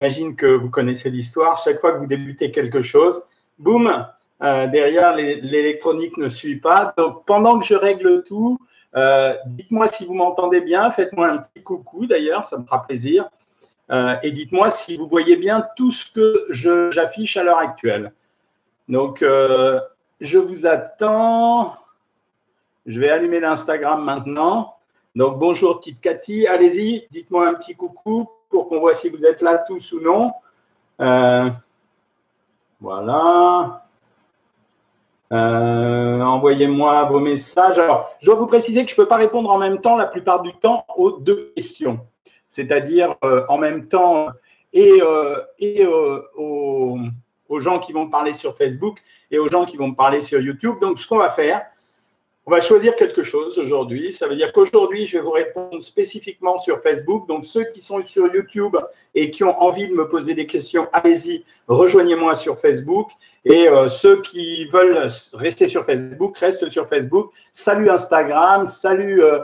J'imagine que vous connaissez l'histoire. Chaque fois que vous débutez quelque chose, boum, euh, derrière, l'électronique ne suit pas. Donc, pendant que je règle tout, euh, dites-moi si vous m'entendez bien. Faites-moi un petit coucou d'ailleurs, ça me fera plaisir. Euh, et dites-moi si vous voyez bien tout ce que j'affiche à l'heure actuelle. Donc, je vous attends. Je vais allumer l'Instagram maintenant. Donc, bonjour petite Cathy. Allez-y, dites-moi un petit coucou pour qu'on voit si vous êtes là tous ou non. voilà. Euh, envoyez-moi vos messages. Alors, je dois vous préciser que je ne peux pas répondre en même temps la plupart du temps aux deux questions, c'est-à-dire euh, en même temps et, euh, et aux, aux, gens qui vont me parler sur Facebook et aux gens qui vont me parler sur YouTube. Donc, ce qu'on va faire, on va choisir quelque chose aujourd'hui. Ça veut dire qu'aujourd'hui, je vais vous répondre spécifiquement sur Facebook. Donc, ceux qui sont sur YouTube et qui ont envie de me poser des questions, allez-y, rejoignez-moi sur Facebook. Et euh, ceux qui veulent rester sur Facebook, restent sur Facebook. Salut Instagram, salut euh,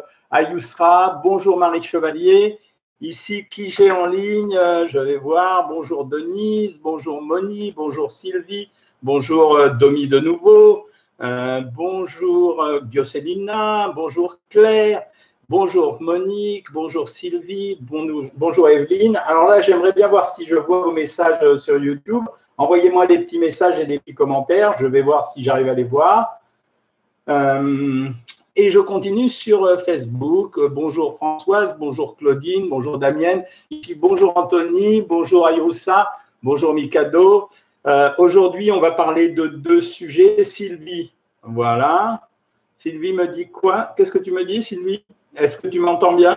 bonjour Marie Chevalier. Ici, qui j'ai en ligne euh, Je vais voir. Bonjour Denise, bonjour Moni, bonjour Sylvie, bonjour euh, Domi de nouveau. Euh, bonjour euh, Biocélina, bonjour Claire, bonjour Monique, bonjour Sylvie, bonjour Evelyne. Alors là, j'aimerais bien voir si je vois vos messages euh, sur YouTube. Envoyez-moi des petits messages et des petits commentaires. Je vais voir si j'arrive à les voir. et je continue sur Facebook. Bonjour Françoise, bonjour Claudine, bonjour Damienne. Ici, bonjour Anthony, bonjour Ayroussa, bonjour Mikado. Euh, aujourd'hui, on va parler de deux sujets. Sylvie, voilà. Sylvie me dit quoi? Qu'est-ce que tu me dis, Sylvie? Est-ce que tu m'entends bien?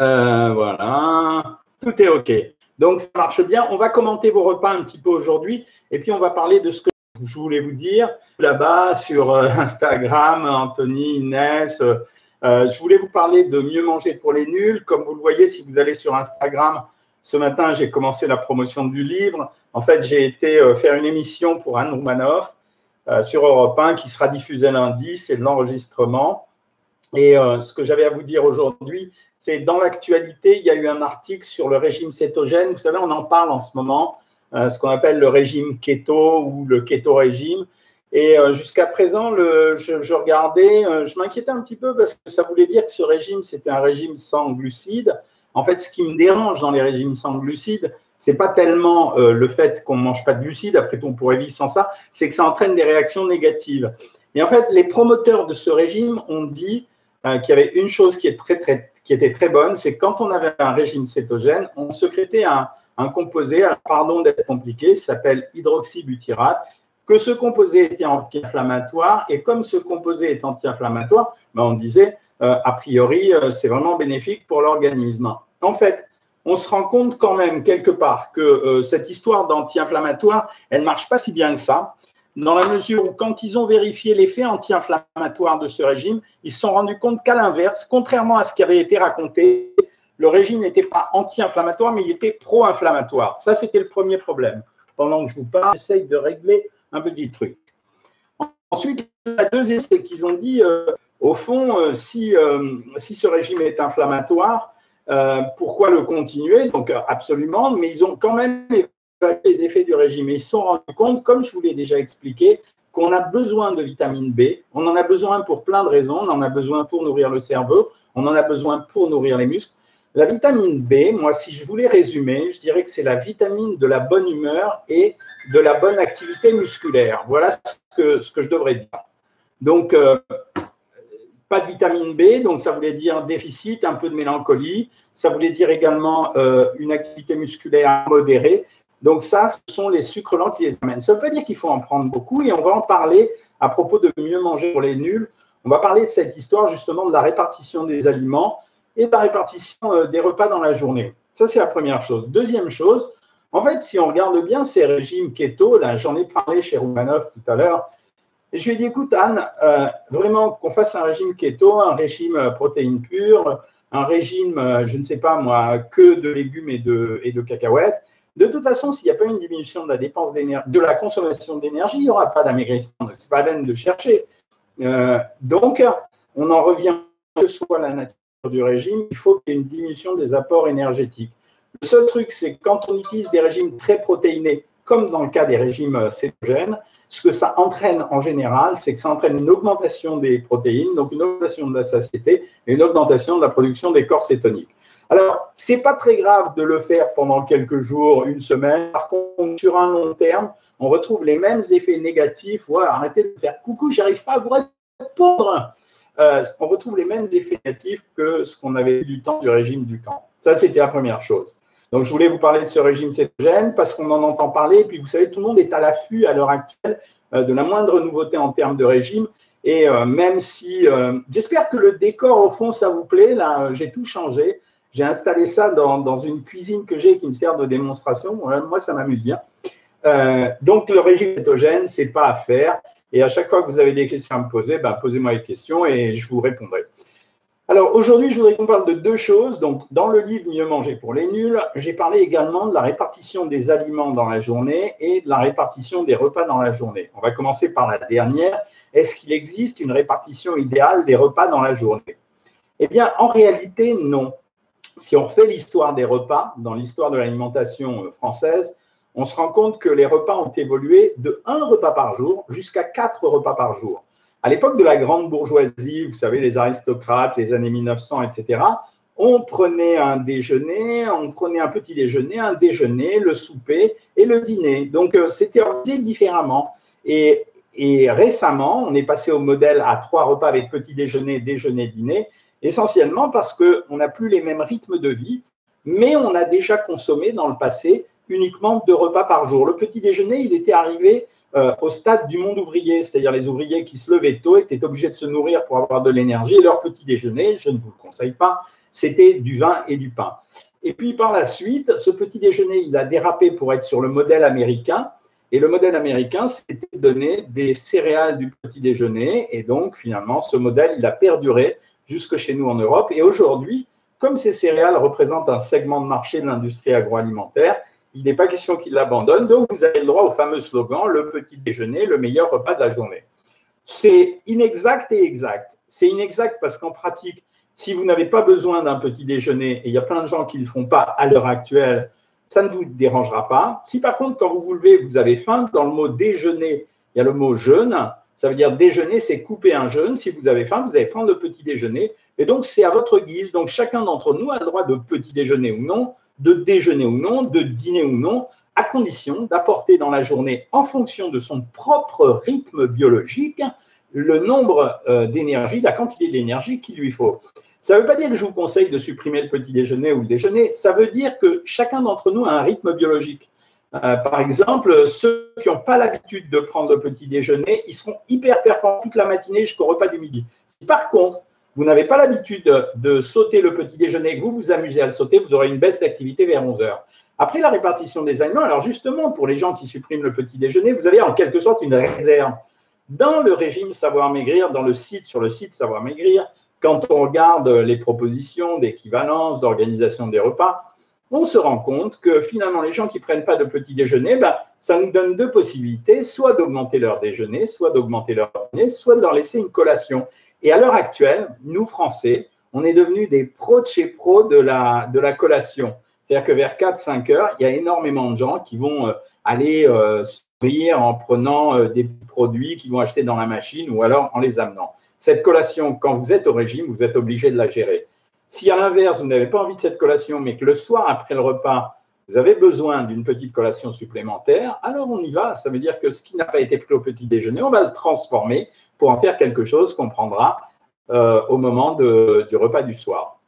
Euh, Voilà. Tout est OK. Donc, ça marche bien. On va commenter vos repas un petit peu aujourd'hui. Et puis, on va parler de ce que je voulais vous dire là-bas sur euh, Instagram, Anthony, Inès. je voulais vous parler de mieux manger pour les nuls. Comme vous le voyez, si vous allez sur Instagram, ce matin, j'ai commencé la promotion du livre. En fait, j'ai été euh, faire une émission pour Anne Roumanoff euh, sur Europe 1 qui sera diffusée lundi. C'est l'enregistrement. Et euh, ce que j'avais à vous dire aujourd'hui, c'est dans l'actualité, il y a eu un article sur le régime cétogène. Vous savez, on en parle en ce moment, ce qu'on appelle le régime keto ou le keto régime. Et jusqu'à présent, je, regardais, je m'inquiétais un petit peu parce que ça voulait dire que ce régime, c'était un régime sans glucides. En fait, ce qui me dérange dans les régimes sans glucides, c'est pas tellement euh, le fait qu'on ne mange pas de glucides, après tout on pourrait vivre sans ça, c'est que ça entraîne des réactions négatives. Et en fait, les promoteurs de ce régime ont dit euh, qu'il y avait une chose qui, très, qui était très bonne, c'est quand on avait un régime cétogène, on secrétait un, composé, pardon d'être compliqué, s'appelle hydroxybutyrate, que ce composé était anti-inflammatoire, et comme ce composé est anti-inflammatoire, ben on disait, a priori, c'est vraiment bénéfique pour l'organisme en fait, on se rend compte quand même quelque part que euh, cette histoire d'anti-inflammatoire, elle ne marche pas si bien que ça, dans la mesure où quand ils ont vérifié l'effet anti-inflammatoire de ce régime, ils se sont rendus compte qu'à l'inverse, contrairement à ce qui avait été raconté, le régime n'était pas anti-inflammatoire, mais il était pro-inflammatoire. Ça, c'était le premier problème. Pendant que je vous parle, j'essaye de régler un petit truc. Ensuite, la deuxième, c'est qu'ils ont dit, euh, au fond, euh, si, si ce régime est inflammatoire, euh, pourquoi le continuer? Donc euh, absolument, mais ils ont quand même évalué les effets du régime. Et ils se sont rendus compte, comme je vous l'ai déjà expliqué, qu'on a besoin de vitamine B. On en a besoin pour plein de raisons. On en a besoin pour nourrir le cerveau. On en a besoin pour nourrir les muscles. La vitamine B, moi, si je voulais résumer, je dirais que c'est la vitamine de la bonne humeur et de la bonne activité musculaire. Voilà ce que, ce que je devrais dire. Donc, euh, de vitamine B, donc ça voulait dire déficit, un peu de mélancolie. Ça voulait dire également euh, une activité musculaire modérée. Donc ça, ce sont les sucres lents qui les amènent. Ça ne veut pas dire qu'il faut en prendre beaucoup et on va en parler à propos de mieux manger pour les nuls. On va parler de cette histoire justement de la répartition des aliments et de la répartition euh, des repas dans la journée. Ça, c'est la première chose. Deuxième chose, en fait, si on regarde bien ces régimes keto, là, j'en ai parlé chez Roumanoff tout à l'heure, je lui ai dit, écoute Anne, euh, vraiment qu'on fasse un régime keto, un régime euh, protéines pures, un régime, euh, je ne sais pas moi, que de légumes et de, et de cacahuètes. De toute façon, s'il n'y a pas une diminution de la dépense d'énergie, de la consommation d'énergie, il n'y aura pas d'amaigrissement. Ce n'est pas la peine de chercher. donc, on en revient, que soit la nature du régime, il faut qu'il y ait une diminution des apports énergétiques. Le seul truc, c'est quand on utilise des régimes très protéinés, comme dans le cas des régimes cétogènes, ce que ça entraîne en général, c'est que ça entraîne une augmentation des protéines, donc une augmentation de la satiété et une augmentation de la production des corps cétoniques. Alors, c'est pas très grave de le faire pendant quelques jours, une semaine. Par contre, sur un long terme, on retrouve les mêmes effets négatifs. Ouais, arrêtez de faire coucou, j'arrive pas à vous répondre. Euh, on retrouve les mêmes effets négatifs que ce qu'on avait du temps du régime du camp. Ça, c'était la première chose. Donc, je voulais vous parler de ce régime cétogène parce qu'on en entend parler. Et puis, vous savez, tout le monde est à l'affût à l'heure actuelle euh, de la moindre nouveauté en termes de régime. Et euh, même si, j'espère que le décor au fond, ça vous plaît. Là, j'ai tout changé. J'ai installé ça dans, une cuisine que j'ai qui me sert de démonstration. Moi, ça m'amuse bien. Euh, donc, le régime cétogène, c'est pas à faire. Et à chaque fois que vous avez des questions à me poser, ben, posez-moi les questions et je vous répondrai. Alors, aujourd'hui, je voudrais qu'on parle de deux choses. Donc, dans le livre Mieux manger pour les nuls, j'ai parlé également de la répartition des aliments dans la journée et de la répartition des repas dans la journée. On va commencer par la dernière. Est-ce qu'il existe une répartition idéale des repas dans la journée? Eh bien, en réalité, non si on refait l'histoire des repas, dans l'histoire de l'alimentation euh, française, on se rend compte que les repas ont évolué de un repas par jour jusqu'à quatre repas par jour. À l'époque de la grande bourgeoisie, vous savez, les aristocrates, les années 1900, etc., on prenait un déjeuner, on prenait un petit déjeuner, un déjeuner, le souper et le dîner. Donc, euh, c'était organisé différemment. Et, et récemment, on est passé au modèle à trois repas avec petit déjeuner, déjeuner, dîner essentiellement parce qu'on n'a plus les mêmes rythmes de vie, mais on a déjà consommé dans le passé uniquement deux repas par jour. Le petit déjeuner, il était arrivé euh, au stade du monde ouvrier, c'est-à-dire les ouvriers qui se levaient tôt étaient obligés de se nourrir pour avoir de l'énergie. Leur petit déjeuner, je ne vous le conseille pas, c'était du vin et du pain. Et puis par la suite, ce petit déjeuner, il a dérapé pour être sur le modèle américain. Et le modèle américain, c'était de donner des céréales du petit déjeuner. Et donc, finalement, ce modèle, il a perduré jusque chez nous en Europe. Et aujourd'hui, comme ces céréales représentent un segment de marché de l'industrie agroalimentaire, il n'est pas question qu'ils l'abandonnent. Donc, vous avez le droit au fameux slogan le petit déjeuner, le meilleur repas de la journée. C'est inexact et exact. C'est inexact parce qu'en pratique, si vous n'avez pas besoin d'un petit déjeuner, et il y a plein de gens qui ne le font pas à l'heure actuelle, ça ne vous dérangera pas. Si par contre, quand vous vous levez, vous avez faim, dans le mot déjeuner, il y a le mot jeûne, ça veut dire déjeuner, c'est couper un jeûne. Si vous avez faim, vous allez prendre le petit déjeuner. Et donc, c'est à votre guise. Donc, chacun d'entre nous a le droit de petit déjeuner ou non, de déjeuner ou non, de dîner ou non, à condition d'apporter dans la journée, en fonction de son propre rythme biologique, le nombre euh, d'énergie, la quantité d'énergie qu'il lui faut. Ça ne veut pas dire que je vous conseille de supprimer le petit déjeuner ou le déjeuner. Ça veut dire que chacun d'entre nous a un rythme biologique. Euh, par exemple, ceux qui n'ont pas l'habitude de prendre le petit déjeuner, ils seront hyper performants toute la matinée jusqu'au repas du midi. Par contre, vous n'avez pas l'habitude de sauter le petit déjeuner vous vous amusez à le sauter, vous aurez une baisse d'activité vers 11 heures. Après la répartition des aliments, alors justement, pour les gens qui suppriment le petit déjeuner, vous avez en quelque sorte une réserve. Dans le régime Savoir Maigrir, dans le site, sur le site Savoir Maigrir, quand on regarde les propositions d'équivalence, d'organisation des repas, on se rend compte que finalement, les gens qui ne prennent pas de petit déjeuner, ben, ça nous donne deux possibilités, soit d'augmenter leur déjeuner, soit d'augmenter leur dîner, soit de leur laisser une collation. Et à l'heure actuelle, nous, Français, on est devenus des pros de chez pros de la, de la collation. C'est-à-dire que vers 4-5 heures, il y a énormément de gens qui vont euh, aller euh, sourire en prenant euh, des produits qu'ils vont acheter dans la machine ou alors en les amenant. Cette collation, quand vous êtes au régime, vous êtes obligé de la gérer. Si à l'inverse, vous n'avez pas envie de cette collation, mais que le soir, après le repas, vous avez besoin d'une petite collation supplémentaire, alors on y va. Ça veut dire que ce qui n'a pas été pris au petit déjeuner, on va le transformer pour en faire quelque chose qu'on prendra euh, au moment du repas du soir.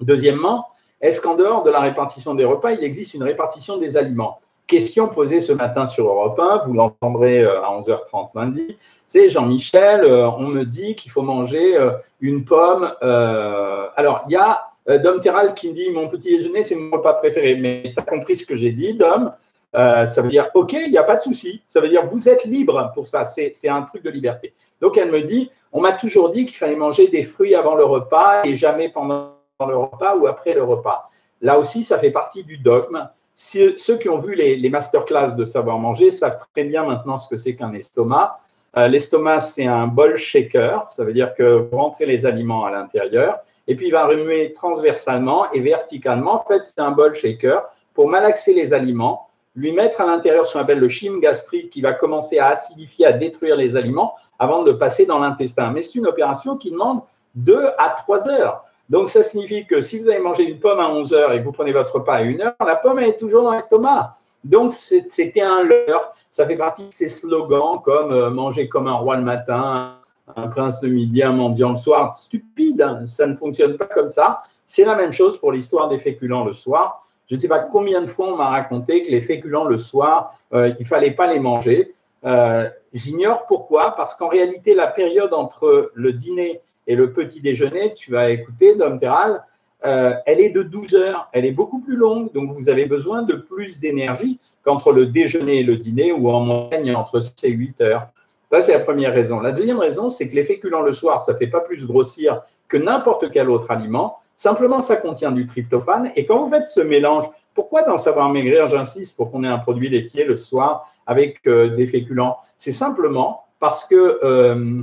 Deuxièmement, est-ce qu'en dehors de la répartition des repas, il existe une répartition des aliments? Question posée ce matin sur Europe 1, vous l'entendrez euh, à 11h30 lundi. C'est Jean-Michel, euh, on me dit qu'il faut manger une pomme. alors, il y a Dom Terral qui me dit Mon petit déjeuner, c'est mon repas préféré. Mais tu as compris ce que j'ai dit, Dom Ça veut dire OK, il n'y a pas de souci. Ça veut dire vous êtes libre pour ça. C'est un truc de liberté. Donc, elle me dit On m'a toujours dit qu'il fallait manger des fruits avant le repas et jamais pendant le repas ou après le repas. Là aussi, ça fait partie du dogme ceux qui ont vu les, masterclass de savoir manger savent très bien maintenant ce que c'est qu'un estomac. Euh, l'estomac, c'est un bol shaker, ça veut dire que vous rentrez les aliments à l'intérieur et puis il va remuer transversalement et verticalement. En fait, c'est un bol shaker. pour malaxer les aliments, lui mettre à l'intérieur ce qu'on appelle le chyme gastrique qui va commencer à acidifier, à détruire les aliments avant de passer dans l'intestin. Mais c'est une opération qui demande 2 à 3 heures. Donc, ça signifie que si vous avez mangé une pomme à 11 heures et que vous prenez votre repas à 1 heure, la pomme est toujours dans l'estomac. Donc, c'était un leurre. Ça fait partie de ces slogans comme euh, manger comme un roi le matin, un prince le midi, un mendiant le soir. Stupide, hein. ça ne fonctionne pas comme ça. C'est la même chose pour l'histoire des féculents le soir. Je ne sais pas combien de fois on m'a raconté que les féculents le soir, euh, il ne fallait pas les manger. Euh, j'ignore pourquoi, parce qu'en réalité, la période entre le dîner et le petit déjeuner, tu vas écouter, Dom Terral, euh, elle est de 12 heures, elle est beaucoup plus longue, donc vous avez besoin de plus d'énergie qu'entre le déjeuner et le dîner, ou en moyenne entre 6 et 8 heures. Ça, c'est la première raison. La deuxième raison, c'est que les féculents le soir, ça ne fait pas plus grossir que n'importe quel autre aliment. Simplement, ça contient du tryptophane. Et quand vous faites ce mélange, pourquoi dans Savoir Maigrir, j'insiste pour qu'on ait un produit laitier le soir avec euh, des féculents C'est simplement parce que euh,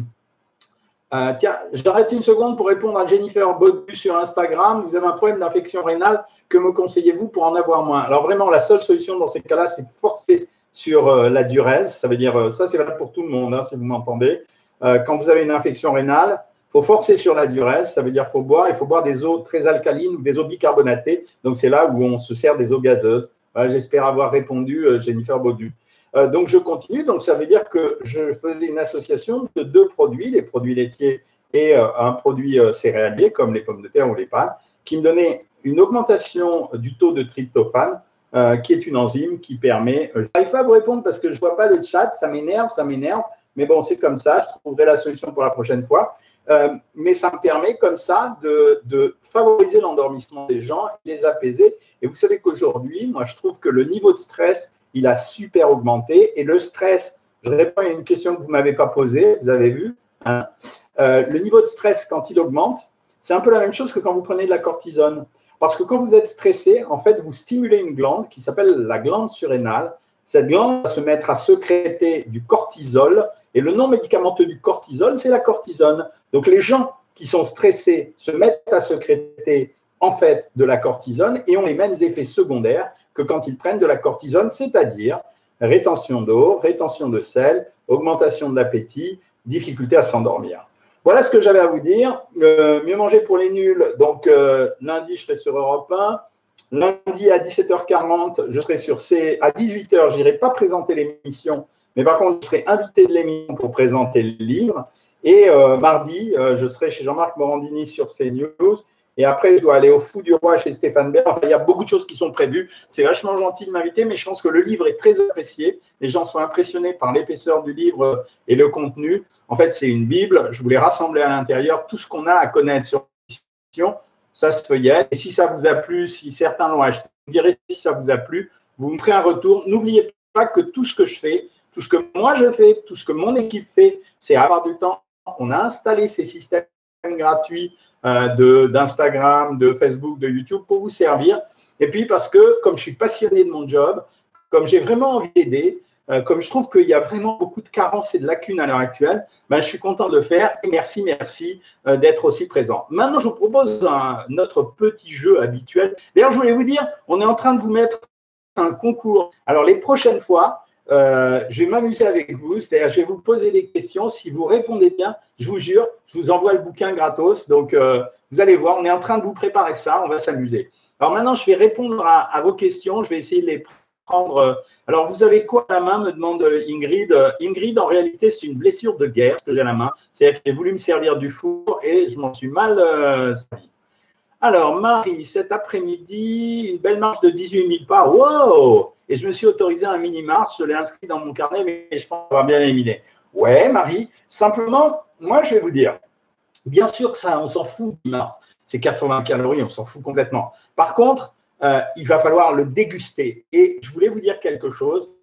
euh, tiens, j'arrête une seconde pour répondre à Jennifer Baudu sur Instagram. Vous avez un problème d'infection rénale, que me conseillez-vous pour en avoir moins? Alors vraiment, la seule solution dans ces cas-là, c'est de forcer sur euh, la duresse. Ça veut dire, euh, ça c'est valable pour tout le monde, hein, si vous m'entendez. quand vous avez une infection rénale, faut forcer sur la duresse. Ça veut dire faut boire, il faut boire des eaux très alcalines ou des eaux bicarbonatées. Donc c'est là où on se sert des eaux gazeuses. J'espère avoir répondu, Jennifer Baudu. Euh, donc, je continue. Donc, ça veut dire que je faisais une association de deux produits, les produits laitiers et euh, un produit euh, céréalier, comme les pommes de terre ou les pâtes, qui me donnait une augmentation du taux de tryptophane, qui est une enzyme qui permet. Je n'arrive pas à vous répondre parce que je ne vois pas le chat, ça m'énerve, ça m'énerve. Mais bon, c'est comme ça, je trouverai la solution pour la prochaine fois. mais ça me permet comme ça de, favoriser l'endormissement des gens, les apaiser. Et vous savez qu'aujourd'hui, moi, je trouve que le niveau de stress il a super augmenté. Et le stress, je réponds à une question que vous ne m'avez pas posée, vous avez vu. Hein. Euh, le niveau de stress, quand il augmente, c'est un peu la même chose que quand vous prenez de la cortisone. Parce que quand vous êtes stressé, en fait, vous stimulez une glande qui s'appelle la glande surrénale. Cette glande va se mettre à sécréter du cortisol. Et le nom médicamenteux du cortisol, c'est la cortisone. Donc les gens qui sont stressés se mettent à sécréter en fait de la cortisone et ont les mêmes effets secondaires que quand ils prennent de la cortisone, c'est-à-dire rétention d'eau, rétention de sel, augmentation de l'appétit, difficulté à s'endormir. Voilà ce que j'avais à vous dire. Euh, mieux manger pour les nuls. Donc, euh, lundi, je serai sur Europe 1. Lundi à 17h40, je serai sur C. À 18h, je n'irai pas présenter l'émission, mais par contre, je serai invité de l'émission pour présenter le livre. Et euh, mardi, je serai chez Jean-Marc Morandini sur CNews et après, je dois aller au Fou du Roi chez Stéphane Bern. Enfin, il y a beaucoup de choses qui sont prévues. C'est vachement gentil de m'inviter, mais je pense que le livre est très apprécié. Les gens sont impressionnés par l'épaisseur du livre et le contenu. En fait, c'est une Bible. Je voulais rassembler à l'intérieur tout ce qu'on a à connaître sur la Ça se feuillette. Et si ça vous a plu, si certains l'ont acheté, vous direz si ça vous a plu. Vous me ferez un retour. N'oubliez pas que tout ce que je fais, tout ce que moi je fais, tout ce que mon équipe fait, c'est avoir du temps. On a installé ces systèmes gratuits euh, d'Instagram, de, Facebook, de YouTube pour vous servir. Et puis parce que comme je suis passionné de mon job, comme j'ai vraiment envie d'aider, euh, comme je trouve qu'il y a vraiment beaucoup de carences et de lacunes à l'heure actuelle, ben, je suis content de le faire. Et merci, merci euh, d'être aussi présent. Maintenant, je vous propose un, notre petit jeu habituel. D'ailleurs, je voulais vous dire, on est en train de vous mettre un concours. Alors, les prochaines fois, euh, je vais m'amuser avec vous, c'est-à-dire je vais vous poser des questions. Si vous répondez bien, je vous jure, je vous envoie le bouquin gratos. Donc, vous allez voir, on est en train de vous préparer ça, on va s'amuser. Alors maintenant, je vais répondre à, vos questions, je vais essayer de les prendre. Alors, vous avez quoi à la main, me demande Ingrid. Ingrid, en réalité, c'est une blessure de guerre, ce que j'ai à la main. C'est-à-dire que j'ai voulu me servir du four et je m'en suis mal euh, servi. Alors, Marie, cet après-midi, une belle marche de 18 000 pas. Wow Et je me suis autorisé un mini-marche, je l'ai inscrit dans mon carnet, mais je pense avoir bien éliminé. Ouais, Marie, simplement, moi, je vais vous dire, bien sûr que ça, on s'en fout du Mars. C'est 80 calories, on s'en fout complètement. Par contre, euh, il va falloir le déguster. Et je voulais vous dire quelque chose.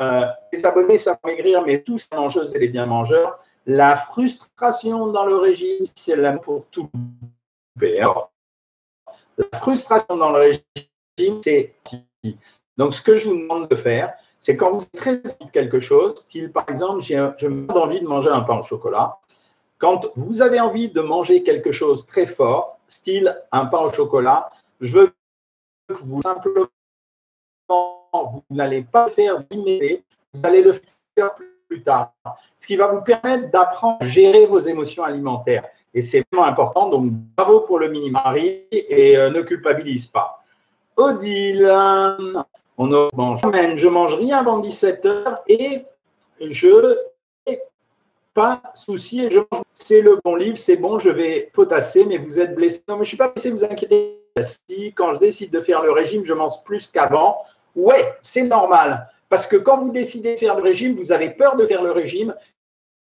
Euh, les abonnés savent maigrir, mais tous les mangeuses et les bien mangeurs, la frustration dans le régime, c'est l'amour pour tout la frustration dans le régime, c'est donc ce que je vous demande de faire, c'est quand vous êtes très de quelque chose, style par exemple, je me envie de manger un pain au chocolat. Quand vous avez envie de manger quelque chose très fort, style un pain au chocolat, je veux vous simplement n'allez pas faire d'immédiat, vous allez le faire plus tard. Ce qui va vous permettre d'apprendre à gérer vos émotions alimentaires. Et c'est vraiment important. Donc, bravo pour le mini-mari et euh, ne culpabilise pas. Odile, on ne mange je mange rien avant 17 heures et je pas souci C'est le bon livre, c'est bon, je vais potasser, mais vous êtes blessé. Non, mais je ne suis pas blessé, vous inquiétez. Si quand je décide de faire le régime, je mange plus qu'avant, ouais, c'est normal. Parce que quand vous décidez de faire le régime, vous avez peur de faire le régime.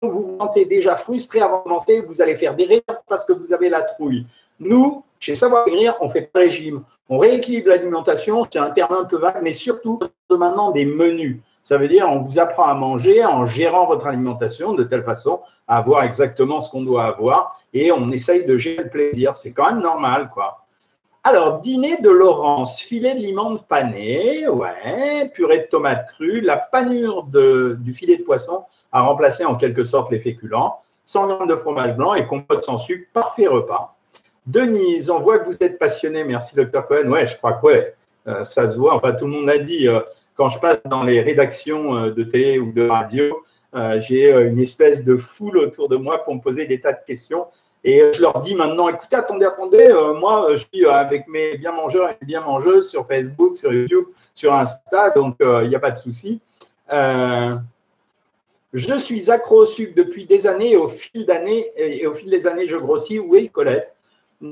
Vous vous sentez déjà frustré avant de commencer, vous allez faire des réserves parce que vous avez la trouille. Nous, chez Savoir Maigrir, on fait pas régime. On rééquilibre l'alimentation, c'est un terme un peu vague, mais surtout maintenant des menus. Ça veut dire on vous apprend à manger en gérant votre alimentation de telle façon à avoir exactement ce qu'on doit avoir et on essaye de gérer le plaisir. C'est quand même normal, quoi. Alors, dîner de Laurence, filet de limande pané, ouais, purée de tomates crues, la panure du filet de poisson a remplacé en quelque sorte les féculents, 100 g de fromage blanc et compote sans sucre, parfait repas. Denise, on voit que vous êtes passionné, merci docteur Cohen. Ouais, je crois que ouais, euh, ça se voit, enfin tout le monde l'a dit. Euh, quand je passe dans les rédactions euh, de télé ou de radio, j'ai une espèce de foule autour de moi pour me poser des tas de questions. Et je leur dis maintenant, écoutez, attendez, attendez, moi, je suis avec mes bien mangeurs et bien mangeuses sur Facebook, sur YouTube, sur Insta, donc il n'y a pas de souci. je suis accro au sucre depuis des années et au fil d'années, et au fil des années, je grossis. Oui, Colette,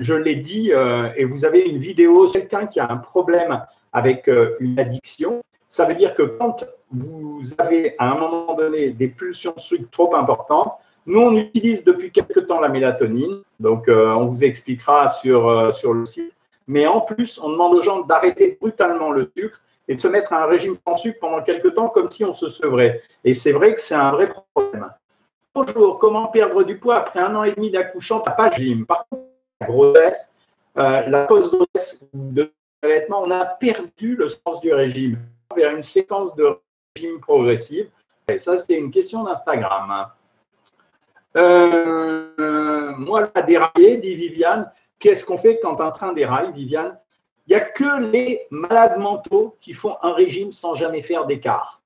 je l'ai dit, euh, et vous avez une vidéo, quelqu'un qui a un problème avec euh, une addiction, ça veut dire que quand vous avez à un moment donné des pulsions de sucre trop importantes, nous, on utilise depuis quelque temps la mélatonine, donc euh, on vous expliquera sur, sur le site. Mais en plus, on demande aux gens d'arrêter brutalement le sucre et de se mettre à un régime sans sucre pendant quelque temps comme si on se sevrait. Et c'est vrai que c'est un vrai problème. Bonjour, comment perdre du poids après un an et demi d'accouchant? Pas de régime. Par contre, la grossesse, euh, la post-grossesse de l'allaitement, on a perdu le sens du régime vers une séquence de régime progressive. Ça, c'était une question d'Instagram. Euh, moi, la déraillé, dit Viviane. Qu'est-ce qu'on fait quand un train déraille, Viviane? Il n'y a que les malades mentaux qui font un régime sans jamais faire d'écart.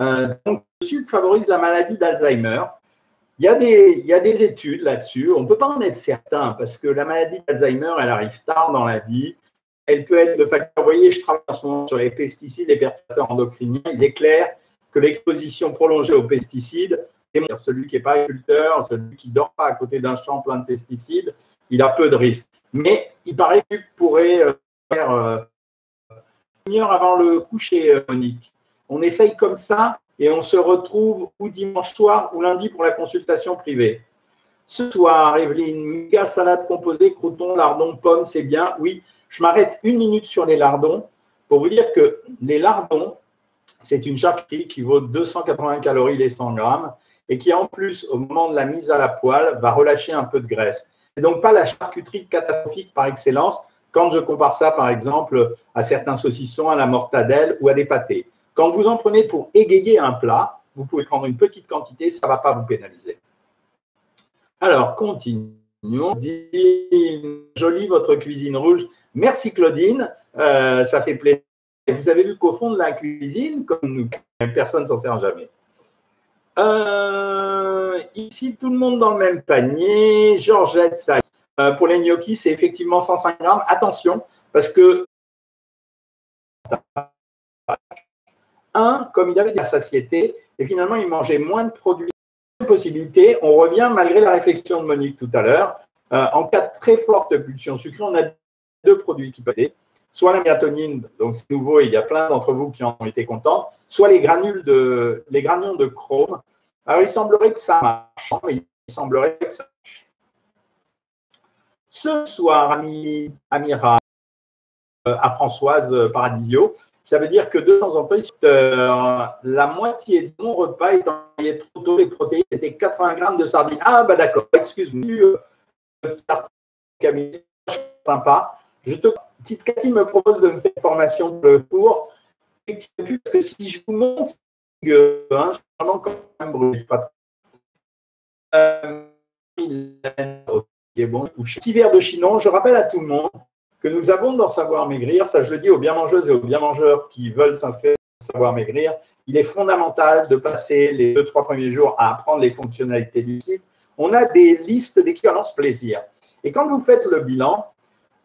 Euh, donc, le sucre favorise la maladie d'Alzheimer. Il y, a des, il y a des études là-dessus. On ne peut pas en être certain parce que la maladie d'Alzheimer, elle arrive tard dans la vie. Elle peut être le facteur. Vous voyez, je travaille en ce moment sur les pesticides et perturbateurs endocriniens. Il est clair que l'exposition prolongée aux pesticides, celui qui n'est pas agriculteur, celui qui ne dort pas à côté d'un champ plein de pesticides, il a peu de risques. Mais il paraît que pourrait euh, faire euh, une heure avant le coucher, euh, Monique. On essaye comme ça et on se retrouve ou dimanche soir ou lundi pour la consultation privée. Ce soir, Evelyne, méga salade composée, croutons, lardons, pommes, c'est bien. Oui, je m'arrête une minute sur les lardons pour vous dire que les lardons, c'est une charcuterie qui vaut 280 calories les 100 grammes et qui, en plus, au moment de la mise à la poêle, va relâcher un peu de graisse. C'est donc pas la charcuterie catastrophique par excellence quand je compare ça, par exemple, à certains saucissons, à la mortadelle ou à des pâtés. Quand vous en prenez pour égayer un plat, vous pouvez prendre une petite quantité, ça ne va pas vous pénaliser. Alors, continuons. Jolie votre cuisine rouge. Merci Claudine, euh, ça fait plaisir. Vous avez vu qu'au fond de la cuisine, comme nous, personne ne s'en sert jamais. Euh, ici, tout le monde dans le même panier. Georgette, ça. Euh, pour les gnocchis, c'est effectivement 105 grammes. Attention, parce que un, comme il avait de la satiété, et finalement, il mangeait moins de produits. Possibilité, on revient malgré la réflexion de Monique tout à l'heure. Euh, en cas de très forte pulsion sucrée, on a deux produits qui peuvent aider. Soit la mélatonine, donc c'est nouveau et il y a plein d'entre vous qui en ont été contents, soit les granules de, les granules de chrome. Alors, il semblerait que ça marche, mais il semblerait que ça marche. Ce soir, ami, Amira, euh, à Françoise Paradisio, ça veut dire que de temps en temps, euh, la moitié de mon repas étant trop tôt, les protéines, c'était 80 grammes de sardines. Ah, bah d'accord, excuse-moi. Camille, sympa. Je te, petite Cathy me propose de me faire une formation de cours. Parce que si je vous montre, Euh, Petit verre de chinon, je rappelle à tout le monde que nous avons dans Savoir Maigrir, ça je le dis aux bien mangeuses et aux bien mangeurs qui veulent s'inscrire dans Savoir Maigrir, il est fondamental de passer les deux, trois premiers jours à apprendre les fonctionnalités du site. On a des listes d'équivalence plaisir. Et quand vous faites le bilan,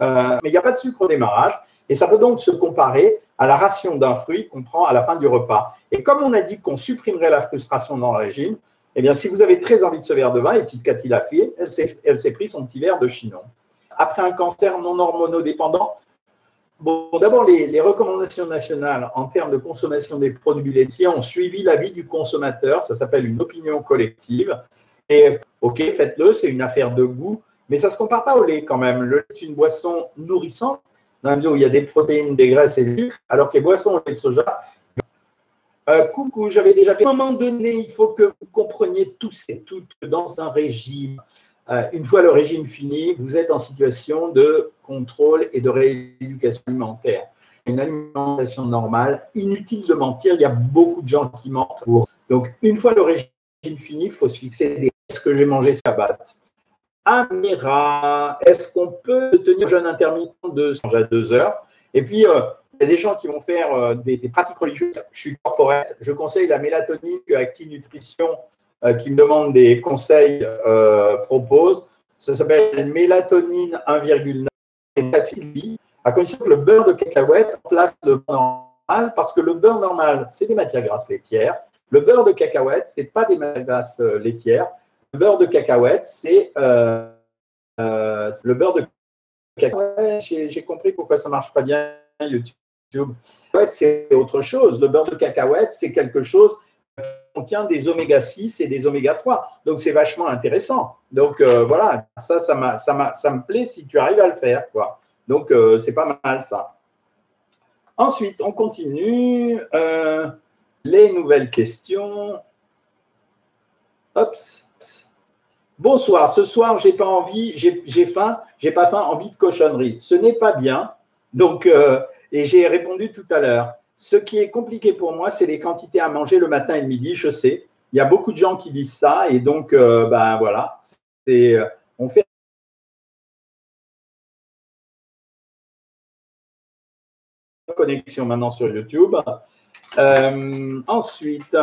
euh, mais il n'y a pas de sucre au démarrage, et ça peut donc se comparer à la ration d'un fruit qu'on prend à la fin du repas. Et comme on a dit qu'on supprimerait la frustration dans le régime, eh bien, si vous avez très envie de ce verre de vin, et petite Cathy l'a fait, elle s'est pris son petit verre de chinon. Après un cancer non hormonodépendant, bon, d'abord, les, les, recommandations nationales en termes de consommation des produits laitiers ont suivi l'avis du consommateur. Ça s'appelle une opinion collective. Et OK, faites-le, c'est une affaire de goût, mais ça ne se compare pas au lait quand même. Le lait est une boisson nourrissante, dans la mesure où il y a des protéines, des graisses et du sucre, alors que les boissons lait de soja, euh, coucou, j'avais déjà fait. À un moment donné, il faut que vous compreniez tous et toutes que dans un régime, euh, une fois le régime fini, vous êtes en situation de contrôle et de rééducation alimentaire. Une alimentation normale, inutile de mentir, il y a beaucoup de gens qui mentent. Donc, une fois le régime fini, il faut se fixer des est-ce que j'ai mangé sabbat Amira, est-ce qu'on peut tenir jeûne intermittent de à deux heures? Et puis, euh, il y a des gens qui vont faire euh, des, pratiques religieuses. Je suis corporate. Je conseille la mélatonine que Acti Nutrition, euh, qui me demande des conseils, propose. Ça s'appelle mélatonine 1,9 et à condition que le beurre de cacahuète place le beurre normal, parce que le beurre normal, c'est des matières grasses laitières. Le beurre de cacahuète, ce n'est pas des matières grasses laitières. Le beurre de cacahuète, c'est le beurre de cacahuète. J'ai compris pourquoi ça ne marche pas bien YouTube c'est autre chose. Le beurre de cacahuète, c'est quelque chose qui contient des oméga 6 et des oméga 3. Donc, c'est vachement intéressant. Donc, euh, voilà, ça, ça, ça, ça me plaît si tu arrives à le faire. Donc, euh, c'est pas mal ça. Ensuite, on continue. Euh, les nouvelles questions. Ops. Bonsoir, ce soir, j'ai pas envie, j'ai faim, j'ai pas faim, envie de cochonnerie. Ce n'est pas bien. Donc, et j'ai répondu tout à l'heure. Ce qui est compliqué pour moi, c'est les quantités à manger le matin et le midi. Je sais, il y a beaucoup de gens qui disent ça. Et donc, euh, ben voilà, euh, on fait connexion maintenant sur YouTube. Euh, ensuite,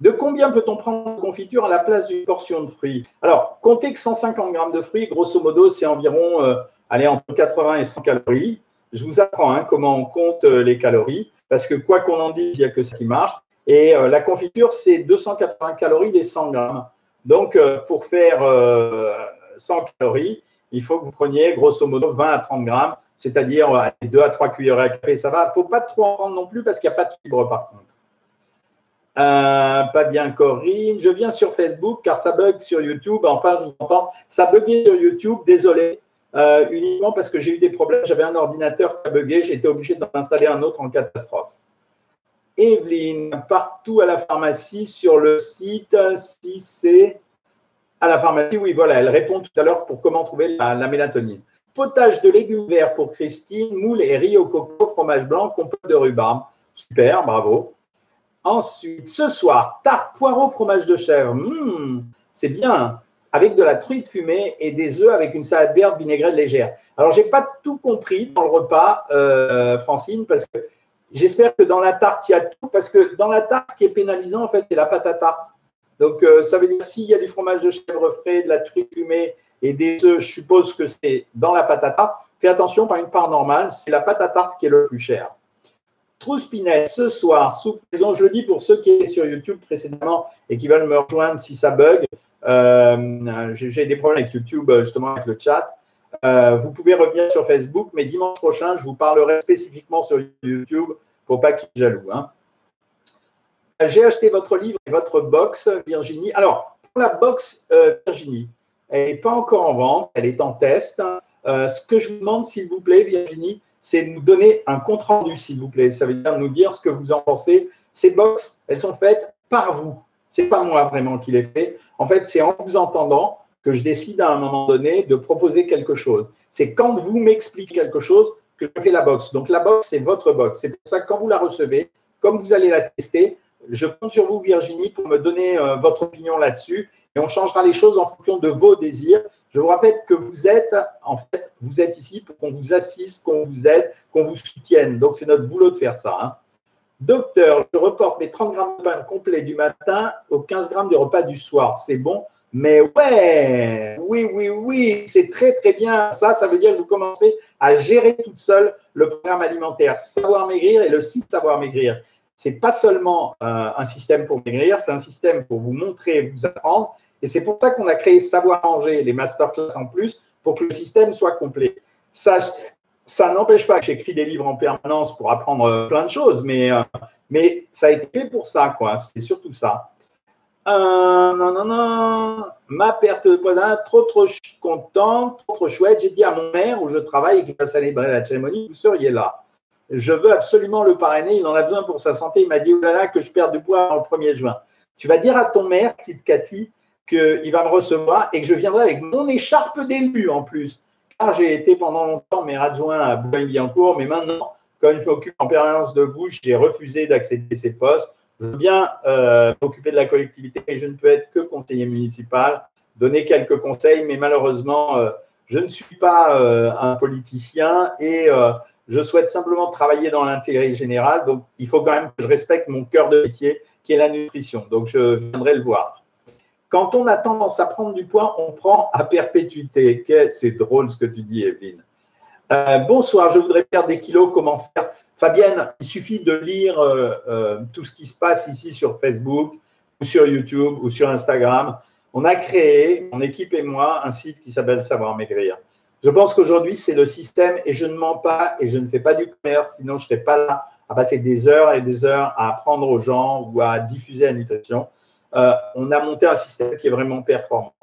de combien peut-on prendre de confiture à la place d'une portion de fruits? Alors, comptez que 150 grammes de fruits, grosso modo, c'est environ allez, entre 80 et 100 calories. Je vous apprends hein, comment on compte euh, les calories, parce que quoi qu'on en dise, il n'y a que ça qui marche. Et euh, la confiture, c'est 280 calories les 100 grammes. Donc, euh, pour faire 100 calories, il faut que vous preniez grosso modo 20 à 30 grammes, c'est-à-dire 2 à 3 cuillères à café. Ça va. Il ne faut pas trop en prendre non plus parce qu'il n'y a pas de fibre par contre. Pas bien Corinne. Je viens sur Facebook car ça bug sur YouTube. Enfin, je vous entends. Ça buguait sur YouTube. Désolé. Euh, uniquement parce que j'ai eu des problèmes. J'avais un ordinateur qui a bugué, été obligé d'en installer un autre en catastrophe. Evelyne, partout à la pharmacie, sur le site, si c'est à la pharmacie, oui, voilà, elle répond tout à l'heure pour comment trouver la, mélatonine. Potage de légumes verts pour Christine, moule et riz au coco, fromage blanc, compote de rhubarbe. Super, bravo. Ensuite, ce soir, tarte poireau, fromage de chèvre. Hmm, c'est bien avec de la truite fumée et des œufs avec une salade verte vinaigrette légère. Alors, je n'ai pas tout compris dans le repas, euh, Francine, parce que j'espère que dans la tarte, il y a tout, parce que dans la tarte, ce qui est pénalisant, en fait, c'est la pâte à tarte. Donc, euh, ça veut dire s'il y a du fromage de chèvre frais, de la truite fumée et des œufs, je suppose que c'est dans la pâte à tarte. Fais attention, pas une part normale, c'est la pâte à tarte qui est le plus cher. Trouspinette, ce soir, sous je le dis pour ceux qui étaient sur YouTube précédemment et qui veulent me rejoindre si ça bug, euh, j'ai des problèmes avec YouTube, justement, avec le chat. Euh, vous pouvez revenir sur Facebook, mais dimanche prochain, je vous parlerai spécifiquement sur YouTube pour pas qu'il jaloux. Hein. J'ai acheté votre livre et votre box, Virginie. Alors, pour la box, euh, Virginie, elle n'est pas encore en vente, elle est en test. ce que je vous demande, s'il vous plaît, Virginie, c'est nous donner un compte rendu, s'il vous plaît. Ça veut dire nous dire ce que vous en pensez. Ces box, elles sont faites par vous. C'est pas moi vraiment qui l'ai fait. En fait, c'est en vous entendant que je décide à un moment donné de proposer quelque chose. C'est quand vous m'expliquez quelque chose que je fais la box. Donc la box, c'est votre box. C'est pour ça que quand vous la recevez, comme vous allez la tester, je compte sur vous, Virginie, pour me donner euh, votre opinion là-dessus. Et on changera les choses en fonction de vos désirs. Je vous rappelle que vous êtes, en fait, vous êtes ici pour qu'on vous assiste, qu'on vous aide, qu'on vous soutienne. Donc, c'est notre boulot de faire ça. Hein. Docteur, je reporte mes 30 grammes de pain complet du matin aux 15 grammes de repas du soir. C'est bon? Mais ouais, oui, oui, oui, c'est très, très bien. Ça, ça veut dire que vous commencez à gérer toute seule le programme alimentaire Savoir Maigrir et le site Savoir Maigrir. Ce n'est pas seulement euh, un système pour maigrir, c'est un système pour vous montrer, vous apprendre. Et c'est pour ça qu'on a créé Savoir Manger, les masterclass en plus, pour que le système soit complet. Ça, n'empêche pas que j'écris des livres en permanence pour apprendre euh, plein de choses, mais, euh, mais ça a été fait pour ça, quoi. C'est surtout ça. Euh, non, non, non. Ma perte de poids, trop, trop content, trop, trop chouette. J'ai dit à mon maire où je travaille et qui va célébrer la cérémonie, vous seriez là. Je veux absolument le parrainer. Il en a besoin pour sa santé. Il m'a dit, oulala, que je perds du poids en 1er juin. Tu vas dire à ton maire, petite Cathy, qu'il va me recevoir et que je viendrai avec mon écharpe d'élu en plus. Car j'ai été pendant longtemps maire adjoint à Boulogne-Billancourt, mais maintenant, comme je m'occupe en permanence de vous, j'ai refusé d'accéder ces postes. Je veux bien euh, m'occuper de la collectivité, mais je ne peux être que conseiller municipal, donner quelques conseils, mais malheureusement, euh, je ne suis pas euh, un politicien et je souhaite simplement travailler dans l'intérêt général. Donc, il faut quand même que je respecte mon cœur de métier, qui est la nutrition. Donc, je viendrai le voir. Quand on a tendance à prendre du poids, on prend à perpétuité. C'est drôle ce que tu dis, Evelyne. bonsoir, je voudrais perdre des kilos. Comment faire? Fabienne, il suffit de lire euh, euh, tout ce qui se passe ici sur Facebook ou sur YouTube ou sur Instagram. On a créé, mon équipe et moi, un site qui s'appelle Savoir Maigrir. Je pense qu'aujourd'hui, c'est le système et je ne mens pas et je ne fais pas du commerce, sinon je ne serais pas là à passer des heures et des heures à apprendre aux gens ou à diffuser la nutrition. Euh, on a monté un système qui est vraiment performant.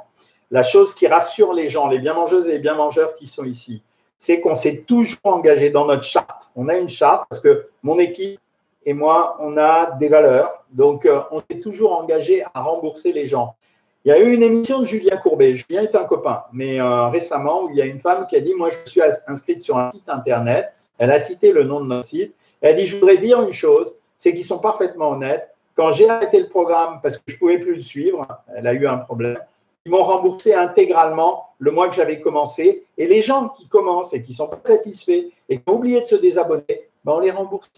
La chose qui rassure les gens, les bien mangeuses et les bien mangeurs qui sont ici, c'est qu'on s'est toujours engagé dans notre charte. On a une charte parce que mon équipe et moi, on a des valeurs. Donc, euh, on s'est toujours engagé à rembourser les gens. Il y a eu une émission de Julien Courbet. Julien est un copain, mais euh, récemment, il y a une femme qui a dit Moi, je suis inscrite sur un site internet. Elle a cité le nom de notre site. Elle a dit Je voudrais dire une chose c'est qu'ils sont parfaitement honnêtes. Quand j'ai arrêté le programme parce que je ne pouvais plus le suivre, elle a eu un problème, ils m'ont remboursé intégralement le mois que j'avais commencé. Et les gens qui commencent et qui ne sont pas satisfaits et qui ont oublié de se désabonner, ben on les rembourse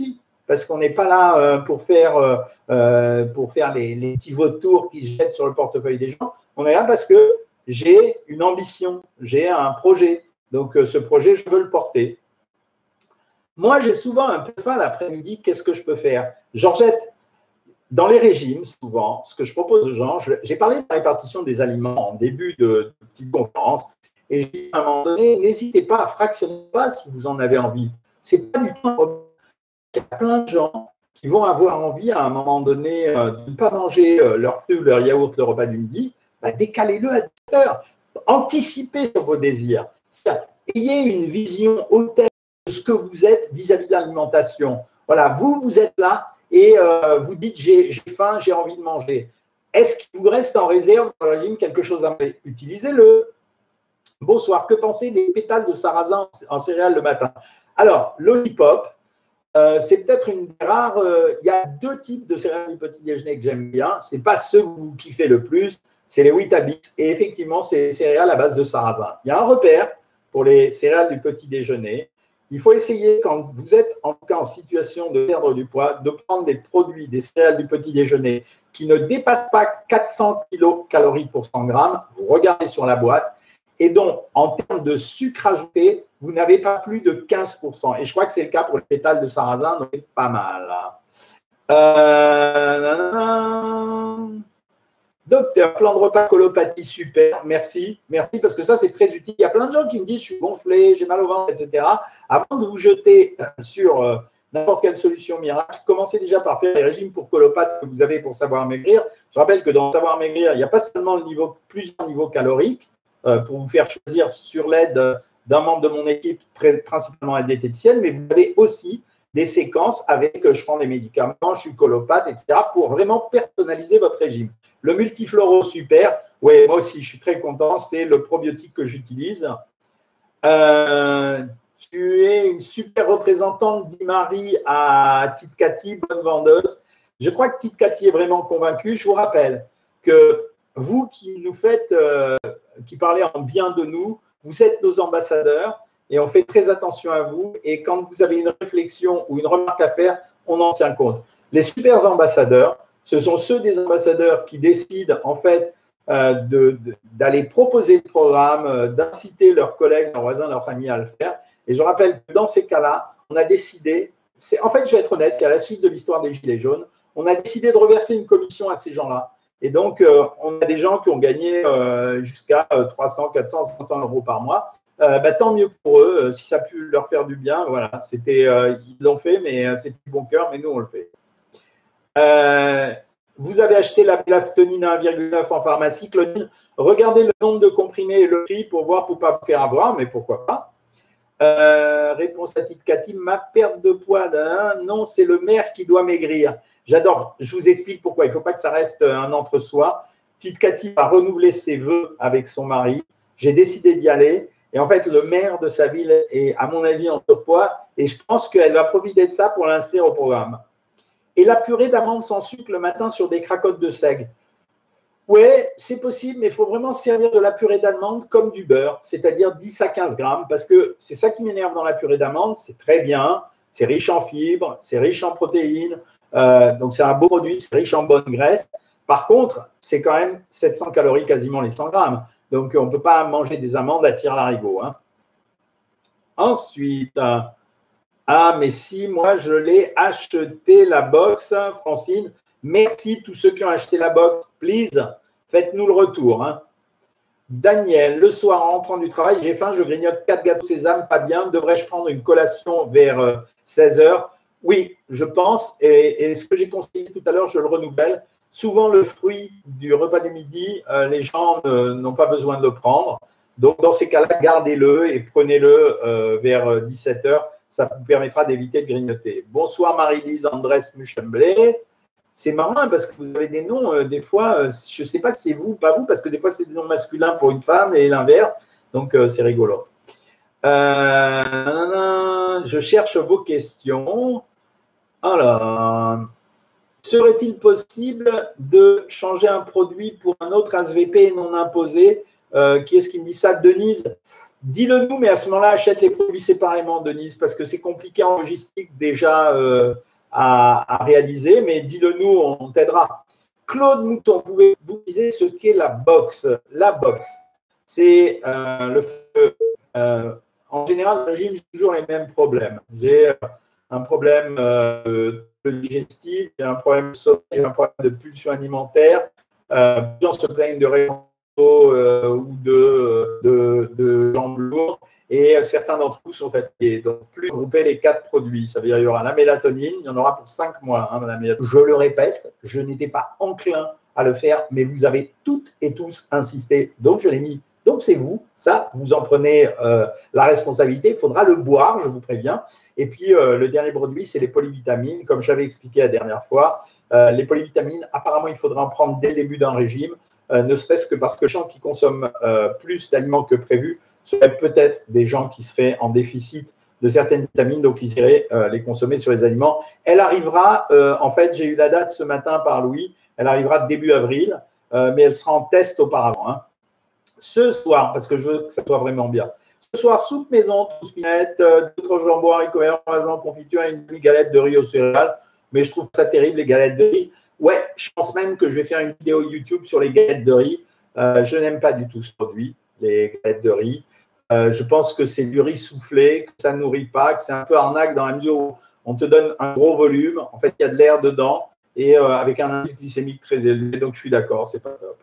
parce qu'on n'est pas là euh, pour faire, euh, euh, pour faire les, les, petits vautours qui jettent sur le portefeuille des gens. On est là parce que j'ai une ambition, j'ai un projet. Donc ce projet, je veux le porter. Moi, j'ai souvent un peu faim l'après-midi. Qu'est-ce que je peux faire? Georgette, dans les régimes, souvent, ce que je propose aux gens, j'ai parlé de la répartition des aliments en début de, petite conférence, et j'ai dit à un moment donné, n'hésitez pas à fractionner pas si vous en avez envie. C'est pas du tout. Il y a plein de gens qui vont avoir envie à un moment donné euh, de ne pas manger euh, leur fruits ou leur yaourt le repas du midi, bah, décalez-le à 10 heures. Anticipez sur vos désirs. Ayez une vision hautaine de ce que vous êtes vis-à-vis -vis de l'alimentation. Voilà, vous, vous êtes là, et euh, vous dites j'ai faim, j'ai envie de manger. Est-ce qu'il vous reste en réserve dans la régime quelque chose à manger? Utilisez-le. Bonsoir, que pensez des pétales de sarrasin en céréales le matin? Alors, lollipop, euh, c'est peut-être une des rares. Euh, il y a deux types de céréales du petit déjeuner que j'aime bien. Ce n'est pas ceux que vous kiffez le plus, c'est les Weetabix. Et effectivement, c'est des céréales à base de sarrasin. Il y a un repère pour les céréales du petit déjeuner. Il faut essayer, quand vous êtes en, en situation de perdre du poids, de prendre des produits, des céréales du petit déjeuner qui ne dépassent pas 400 kcal pour 100 grammes. Vous regardez sur la boîte. Et donc, en termes de sucre ajouté, vous n'avez pas plus de 15%. Et je crois que c'est le cas pour les pétales de sarrasin, donc pas mal. Euh, Docteur, plan de repas colopathie, super, merci, merci, parce que ça, c'est très utile. Il y a plein de gens qui me disent, je suis gonflé, j'ai mal au ventre, etc. Avant de vous jeter euh, sur euh, n'importe quelle solution miracle, commencez déjà par faire les régimes pour colopathe que vous avez pour savoir maigrir. Je rappelle que dans savoir maigrir, il n'y a pas seulement le niveau, plusieurs niveaux caloriques euh, pour vous faire choisir sur l'aide d'un membre de mon équipe, principalement un diététicienne, mais vous avez aussi des séquences avec je prends des médicaments, je suis colopathe, etc., pour vraiment personnaliser votre régime. Le multifloro super, oui, moi aussi, je suis très content, c'est le probiotique que j'utilise. Euh, tu es une super représentante, dit Marie à Tite bonne vendeuse. Je crois que Tite est vraiment convaincue. Je vous rappelle que vous qui nous faites, euh, qui parlez en bien de nous, vous êtes nos ambassadeurs et on fait très attention à vous. Et quand vous avez une réflexion ou une remarque à faire, on en tient compte. Les super ambassadeurs, ce sont ceux des ambassadeurs qui décident en fait euh, d'aller proposer le programme, euh, d'inciter leurs collègues, leurs voisins, leurs familles à le faire. Et je rappelle que dans ces cas-là, on a décidé, en fait, je vais être honnête, à la suite de l'histoire des Gilets jaunes, on a décidé de reverser une commission à ces gens-là. Et donc, euh, on a des gens qui ont gagné jusqu'à 300, 400, 500 euros par mois. Bah, tant mieux pour eux, si ça a pu leur faire du bien. Voilà, c'était, ils l'ont fait, mais c'était du bon cœur, mais nous, on le fait. Vous avez acheté la plaftonine à 1,9 en pharmacie, Claudine. Regardez le nombre de comprimés et le prix pour voir, pour ne pas vous faire avoir, mais pourquoi pas. Euh, réponse à Tite Cathy, ma perte de poids, non, c'est le maire qui doit maigrir. J'adore, je vous explique pourquoi. Il ne faut pas que ça reste un entre-soi. Tite Cathy a renouvelé ses vœux avec son mari. J'ai décidé d'y aller. Et en fait, le maire de sa ville est, à mon avis, en surpoids. Et je pense qu'elle va profiter de ça pour l'inscrire au programme et la purée d'amande sans sucre le matin sur des cracottes de seigle. Oui, c'est possible, mais il faut vraiment servir de la purée d'amande comme du beurre, c'est-à-dire 10 à 15 grammes, parce que c'est ça qui m'énerve dans la purée d'amande, c'est très bien, c'est riche en fibres, c'est riche en protéines, euh, donc c'est un beau produit, c'est riche en bonne graisse. Par contre, c'est quand même 700 calories quasiment les 100 grammes, donc on ne peut pas manger des amandes à tir larigot. Hein. Ensuite, ah, mais si, moi, je l'ai acheté la box, Francine. Merci tous ceux qui ont acheté la box. Please, faites-nous le retour. Hein. Daniel, le soir en rentrant du travail, j'ai faim, je grignote quatre gâteaux sésame, pas bien. Devrais-je prendre une collation vers 16 euh, heures? Oui, je pense. Et, ce que j'ai conseillé tout à l'heure, je le renouvelle. Souvent, le fruit du repas du midi, euh, les gens n'ont pas besoin de le prendre. Donc, dans ces cas-là, gardez-le et prenez-le euh, vers 17 heures ça vous permettra d'éviter de grignoter. Bonsoir Marie-Lise Andrés Muchemblé. C'est marrant parce que vous avez des noms, euh, des fois, euh, je ne sais pas si c'est vous ou pas vous, parce que des fois c'est des noms masculins pour une femme et l'inverse. Donc euh, c'est rigolo. je cherche vos questions. Alors, serait-il possible de changer un produit pour un autre ASVP non imposé Qui est-ce qui me dit ça Denise Dis-le nous, mais à ce moment-là, achète les produits séparément, Denise, parce que c'est compliqué en logistique déjà euh, à, réaliser, mais dis-le nous, on t'aidera. Claude Mouton, pouvez-vous dire ce qu'est la box? La box, c'est euh, le feu. Euh, en général, j'ai toujours les mêmes problèmes. Un problème de digestif, un problème de sommeil, un problème de pulsion alimentaire. les gens se plaignent de réponse euh, ou de, de, jambes lourdes. Et certains d'entre vous sont fatigués. Donc, plus grouper les quatre produits. Ça veut dire qu'il y aura la mélatonine, il y en aura pour cinq mois. Hein, je le répète, je n'étais pas enclin à le faire, mais vous avez toutes et tous insisté. Donc, je l'ai mis. Donc, c'est vous. Ça, vous en prenez euh, la responsabilité. Il faudra le boire, je vous préviens. Et puis, euh, le dernier produit, c'est les polyvitamines. Comme j'avais expliqué la dernière fois, les polyvitamines, apparemment, il faudra en prendre dès le début d'un régime. Euh, ne serait-ce que parce que les gens qui consomment euh, plus d'aliments que prévu seraient peut-être des gens qui seraient en déficit de certaines vitamines, donc ils iraient euh, les consommer sur les aliments. Elle arrivera, en fait, j'ai eu la date ce matin par Louis, elle arrivera début avril, mais elle sera en test auparavant. Hein. Ce soir, parce que je veux que ça soit vraiment bien. Ce soir, soupe maison, tout spinette, d'autres jambons, haricots verts, confiture et une galette de riz au céréales. Mais je trouve ça terrible, les galettes de riz. Ouais, je pense même que je vais faire une vidéo YouTube sur les galettes de riz. Euh, je n'aime pas du tout ce produit, les galettes de riz. Euh, je pense que c'est du riz soufflé, que ça ne nourrit pas, que c'est un peu arnaque dans la mesure où on te donne un gros volume. En fait, il y a de l'air dedans et euh, avec un indice glycémique très élevé. Donc, je suis d'accord, c'est pas top.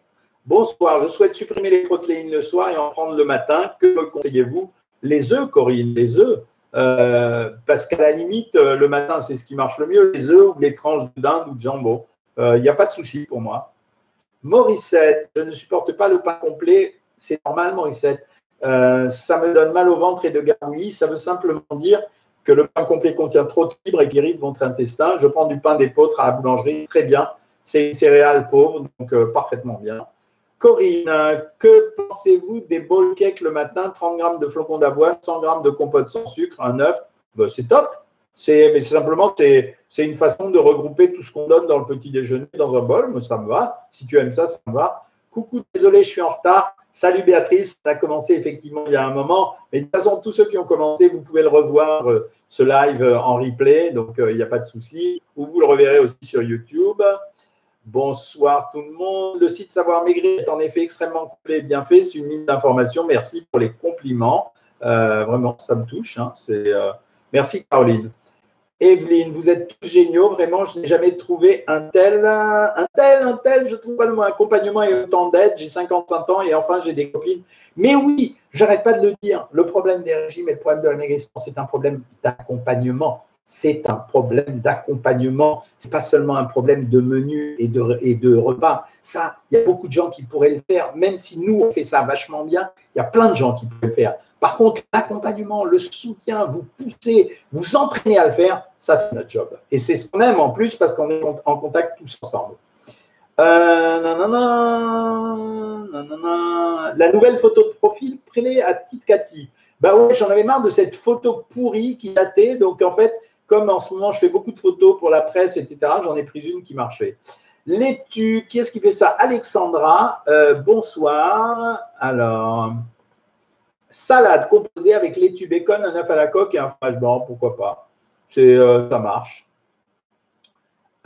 Bonsoir, je souhaite supprimer les protéines le soir et en prendre le matin. Que me conseillez-vous? Les œufs, Corinne, les œufs. parce qu'à la limite, le matin, c'est ce qui marche le mieux, les œufs ou les tranches de dinde ou de jambon. Il euh, n'y a pas de souci pour moi. Morissette, je ne supporte pas le pain complet. C'est normal, Morissette. Euh, ça me donne mal au ventre et de gargouillis. Ça veut simplement dire que le pain complet contient trop de fibres et guérit votre intestin. Je prends du pain d'épeautre à la boulangerie. Très bien. C'est une céréale pauvre, donc euh, parfaitement bien. Corinne, que pensez-vous des bowl cakes le matin? 30 grammes de flocons d'avoine, 100 grammes de compote sans sucre, un œuf ben, C'est top. C'est, mais simplement, c'est, une façon de regrouper tout ce qu'on donne dans le petit déjeuner dans un bol. Mais ça me va. Si tu aimes ça, ça me va. Coucou, désolé, je suis en retard. Salut Béatrice, ça a commencé effectivement il y a un moment. Mais de toute façon, tous ceux qui ont commencé, vous pouvez le revoir, euh, ce live euh, en replay, donc il n'y a pas de souci. Ou vous le reverrez aussi sur YouTube. Bonsoir tout le monde. Le site Savoir Maigrir est en effet extrêmement complet et bien fait. C'est une mine d'informations. Merci pour les compliments. vraiment, ça me touche. Hein. C'est, merci Caroline. Evelyne, vous êtes tous géniaux, vraiment, je n'ai jamais trouvé un tel, un tel, un tel, je trouve pas le mot accompagnement et autant d'aide, j'ai 55 ans et enfin j'ai des copines. Mais oui, j'arrête pas de le dire, le problème des régimes et le problème de l'amaigrissement, c'est un problème d'accompagnement. C'est un problème d'accompagnement. C'est pas seulement un problème de menu et de, et de repas. Ça, il y a beaucoup de gens qui pourraient le faire, même si nous, on fait ça vachement bien. Il y a plein de gens qui pourraient le faire. Par contre, l'accompagnement, le soutien, vous poussez, vous entraînez à le faire, ça c'est notre job. Et c'est ce qu'on aime en plus parce qu'on est en contact tous ensemble. Euh, La nouvelle photo de profil, prenez à Tite Cathy. Bah ouais, j'en avais marre de cette photo pourrie qui datait. Donc en fait, comme en ce moment je fais beaucoup de photos pour la presse, etc., j'en ai pris une qui marchait. L'étu, qui est-ce qui fait ça? Alexandra, euh, bonsoir. Alors, salade composée avec laitue, bacon, un œuf à la coque et un fromage blanc, pourquoi pas? C'est, euh, ça marche.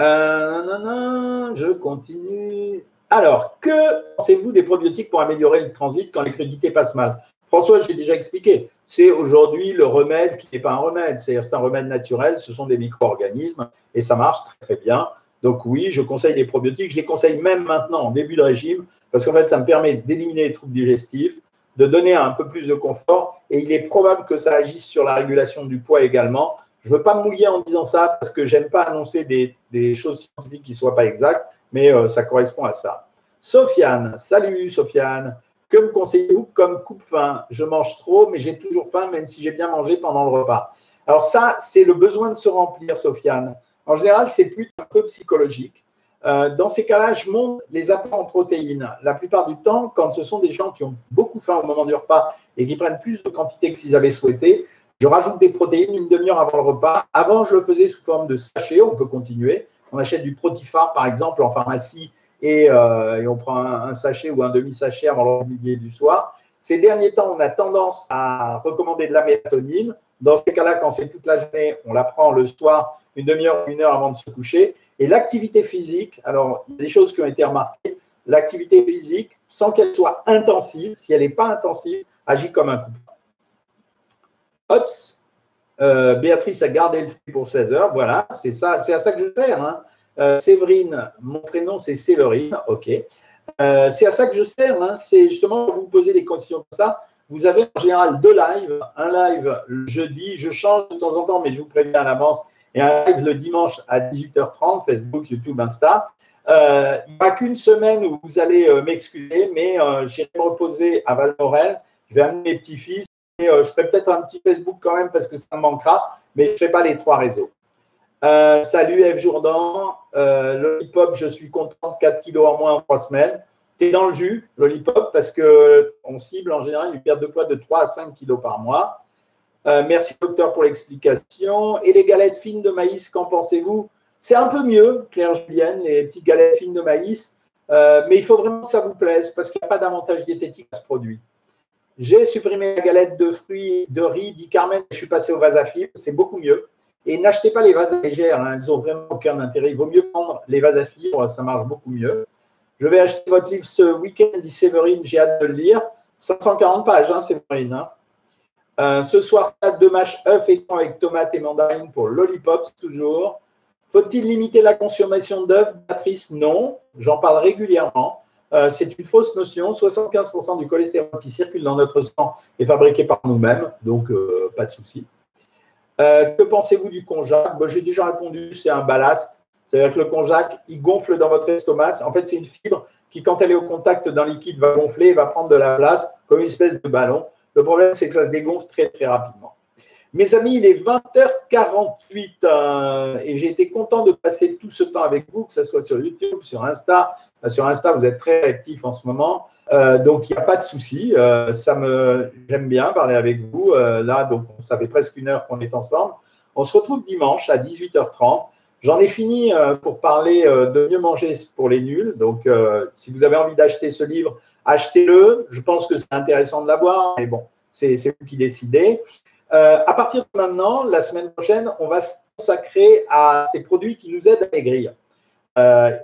Euh, je continue. Alors, que pensez-vous des probiotiques pour améliorer le transit quand les crudités passent mal? François, j'ai déjà expliqué. C'est aujourd'hui le remède qui n'est pas un remède. C'est un remède naturel. Ce sont des micro-organismes et ça marche très, très bien. Donc oui, je conseille des probiotiques. Je les conseille même maintenant en début de régime parce qu'en fait, ça me permet d'éliminer les troubles digestifs, de donner un peu plus de confort et il est probable que ça agisse sur la régulation du poids également. Je ne veux pas mouiller en disant ça parce que j'aime pas annoncer des, choses scientifiques qui ne soient pas exactes, mais euh, ça correspond à ça. Sofiane, salut Sofiane. Que me conseillez-vous comme coupe-faim Je mange trop, mais j'ai toujours faim, même si j'ai bien mangé pendant le repas. Alors ça, c'est le besoin de se remplir, Sofiane. En général, c'est plutôt un peu psychologique. Euh, dans ces cas-là, je monte les apports en protéines. La plupart du temps, quand ce sont des gens qui ont beaucoup faim au moment du repas et qui prennent plus de quantité que s'ils avaient souhaité, je rajoute des protéines une demi-heure avant le repas. Avant, je le faisais sous forme de sachet. On peut continuer. On achète du Protifar, par exemple, en pharmacie et, euh, on prend un, sachet ou un demi-sachet avant le du soir. Ces derniers temps, on a tendance à recommander de la mélatonine. Dans ces cas-là, quand c'est toute la journée, on la prend le soir, une demi-heure, une heure avant de se coucher. Et l'activité physique, alors, il y a des choses qui ont été remarquées. L'activité physique, sans qu'elle soit intensive, si elle n'est pas intensive, agit comme un coup. Ops, euh, Béatrice a gardé le fruit pour 16 heures. Voilà, c'est ça, c'est à ça que je sers. Hein. Euh, Séverine, mon prénom c'est Séverine, ok. Euh, c'est à ça que je sers. Hein. C'est justement vous poser des conditions comme ça. Vous avez en général deux lives. Un live le jeudi, je change de temps en temps, mais je vous préviens à l'avance et un live le dimanche à 18h30, Facebook, YouTube, Insta. Euh, il n'y a qu'une semaine où vous allez m'excuser, mais j'irai me reposer à Valmorel. Je vais amener mes petits-fils et je ferai peut-être un petit Facebook quand même parce que ça me manquera, mais je ne ferai pas les trois réseaux. Salut Eve Jourdan, Lollipop, je suis content, 4 kilos en moins en 3 semaines. Tu es dans le jus, Lollipop, parce qu'on cible en général une perte de poids de 3 à 5 kilos par mois. Euh, merci docteur pour l'explication. Et les galettes fines de maïs, qu'en pensez-vous? C'est un peu mieux, Claire Julienne, les petites galettes fines de maïs, euh, mais il faut vraiment que ça vous plaise parce qu'il n'y a pas d'avantage diététique à ce produit. J'ai supprimé la galette de fruits de riz, dit Carmen, je suis passé au vase à c'est beaucoup mieux. Et n'achetez pas les vases légères, hein, elles n'ont vraiment aucun intérêt. Il vaut mieux prendre les vases à fibres, ça marche beaucoup mieux. Je vais acheter votre livre ce week-end, dit Séverine, j'ai hâte de le lire. 540 pages, hein, Séverine. Hein. Euh, ce soir, stade de match œuf et avec tomates et mandarines pour Lollipops, toujours. Faut-il limiter la consommation d'œufs, Patrice Non, j'en parle régulièrement. Euh, c'est une fausse notion. 75% du cholestérol qui circule dans notre sang est fabriqué par nous-mêmes, donc euh, pas de souci. Que pensez-vous du konjac J'ai déjà répondu, c'est un ballast. C'est-à-dire que le konjac, il gonfle dans votre estomac. En fait, c'est une fibre qui, quand elle est au contact d'un liquide, va gonfler et va prendre de la place comme une espèce de ballon. Le problème, c'est que ça se dégonfle très, très rapidement. Mes amis, il est 20h48 euh, et j'ai été content de passer tout ce temps avec vous, que ce soit sur YouTube, sur Insta. Euh, sur Insta, vous êtes très actifs en ce moment, euh, donc il n'y a pas de souci. ça me, j'aime bien parler avec vous. là, donc ça fait presque une heure qu'on est ensemble. On se retrouve dimanche à 18h30. J'en ai fini pour parler de mieux manger pour les nuls. Donc, si vous avez envie d'acheter ce livre, achetez-le. Je pense que c'est intéressant de l'avoir, mais bon, c'est vous qui décidez. À partir de maintenant, la semaine prochaine, on va se consacrer à ces produits qui nous aident à maigrir.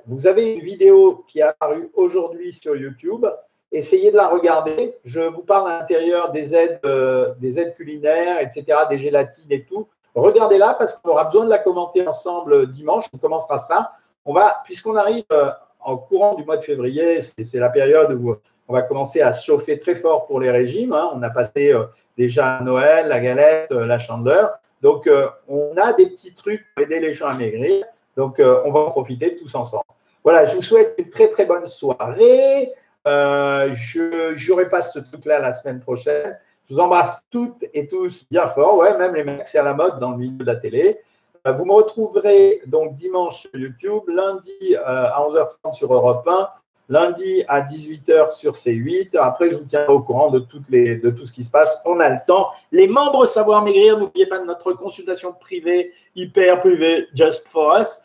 vous avez une vidéo qui est apparue aujourd'hui sur YouTube essayez de la regarder. Je vous parle à l'intérieur des aides, euh, des aides culinaires, etc., des gélatines et tout. Regardez-la parce qu'on aura besoin de la commenter ensemble dimanche. On commencera ça. On va, puisqu'on arrive euh, en courant du mois de février, c'est la période où on va commencer à se chauffer très fort pour les régimes. Hein. On a passé euh, déjà Noël, la galette, la chandeleur. Donc, on a des petits trucs pour aider les gens à maigrir. Donc, on va en profiter tous ensemble. Voilà, je vous souhaite une très, très bonne soirée. Euh, je n'aurai pas ce truc-là la semaine prochaine. Je vous embrasse toutes et tous bien fort. Ouais, même les mecs, c'est à la mode dans le milieu de la télé. Euh, vous me retrouverez donc dimanche sur YouTube, lundi euh, à 11h30 sur Europe 1, lundi à 18h sur C8. Après, je vous tiendrai au courant de, tout ce qui se passe. On a le temps. Les membres Savoir Maigrir, n'oubliez pas notre consultation privée, hyper privée, just for us.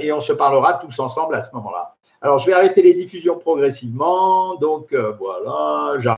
et on se parlera tous ensemble à ce moment-là. Alors, je vais arrêter les diffusions progressivement. Donc, euh, voilà,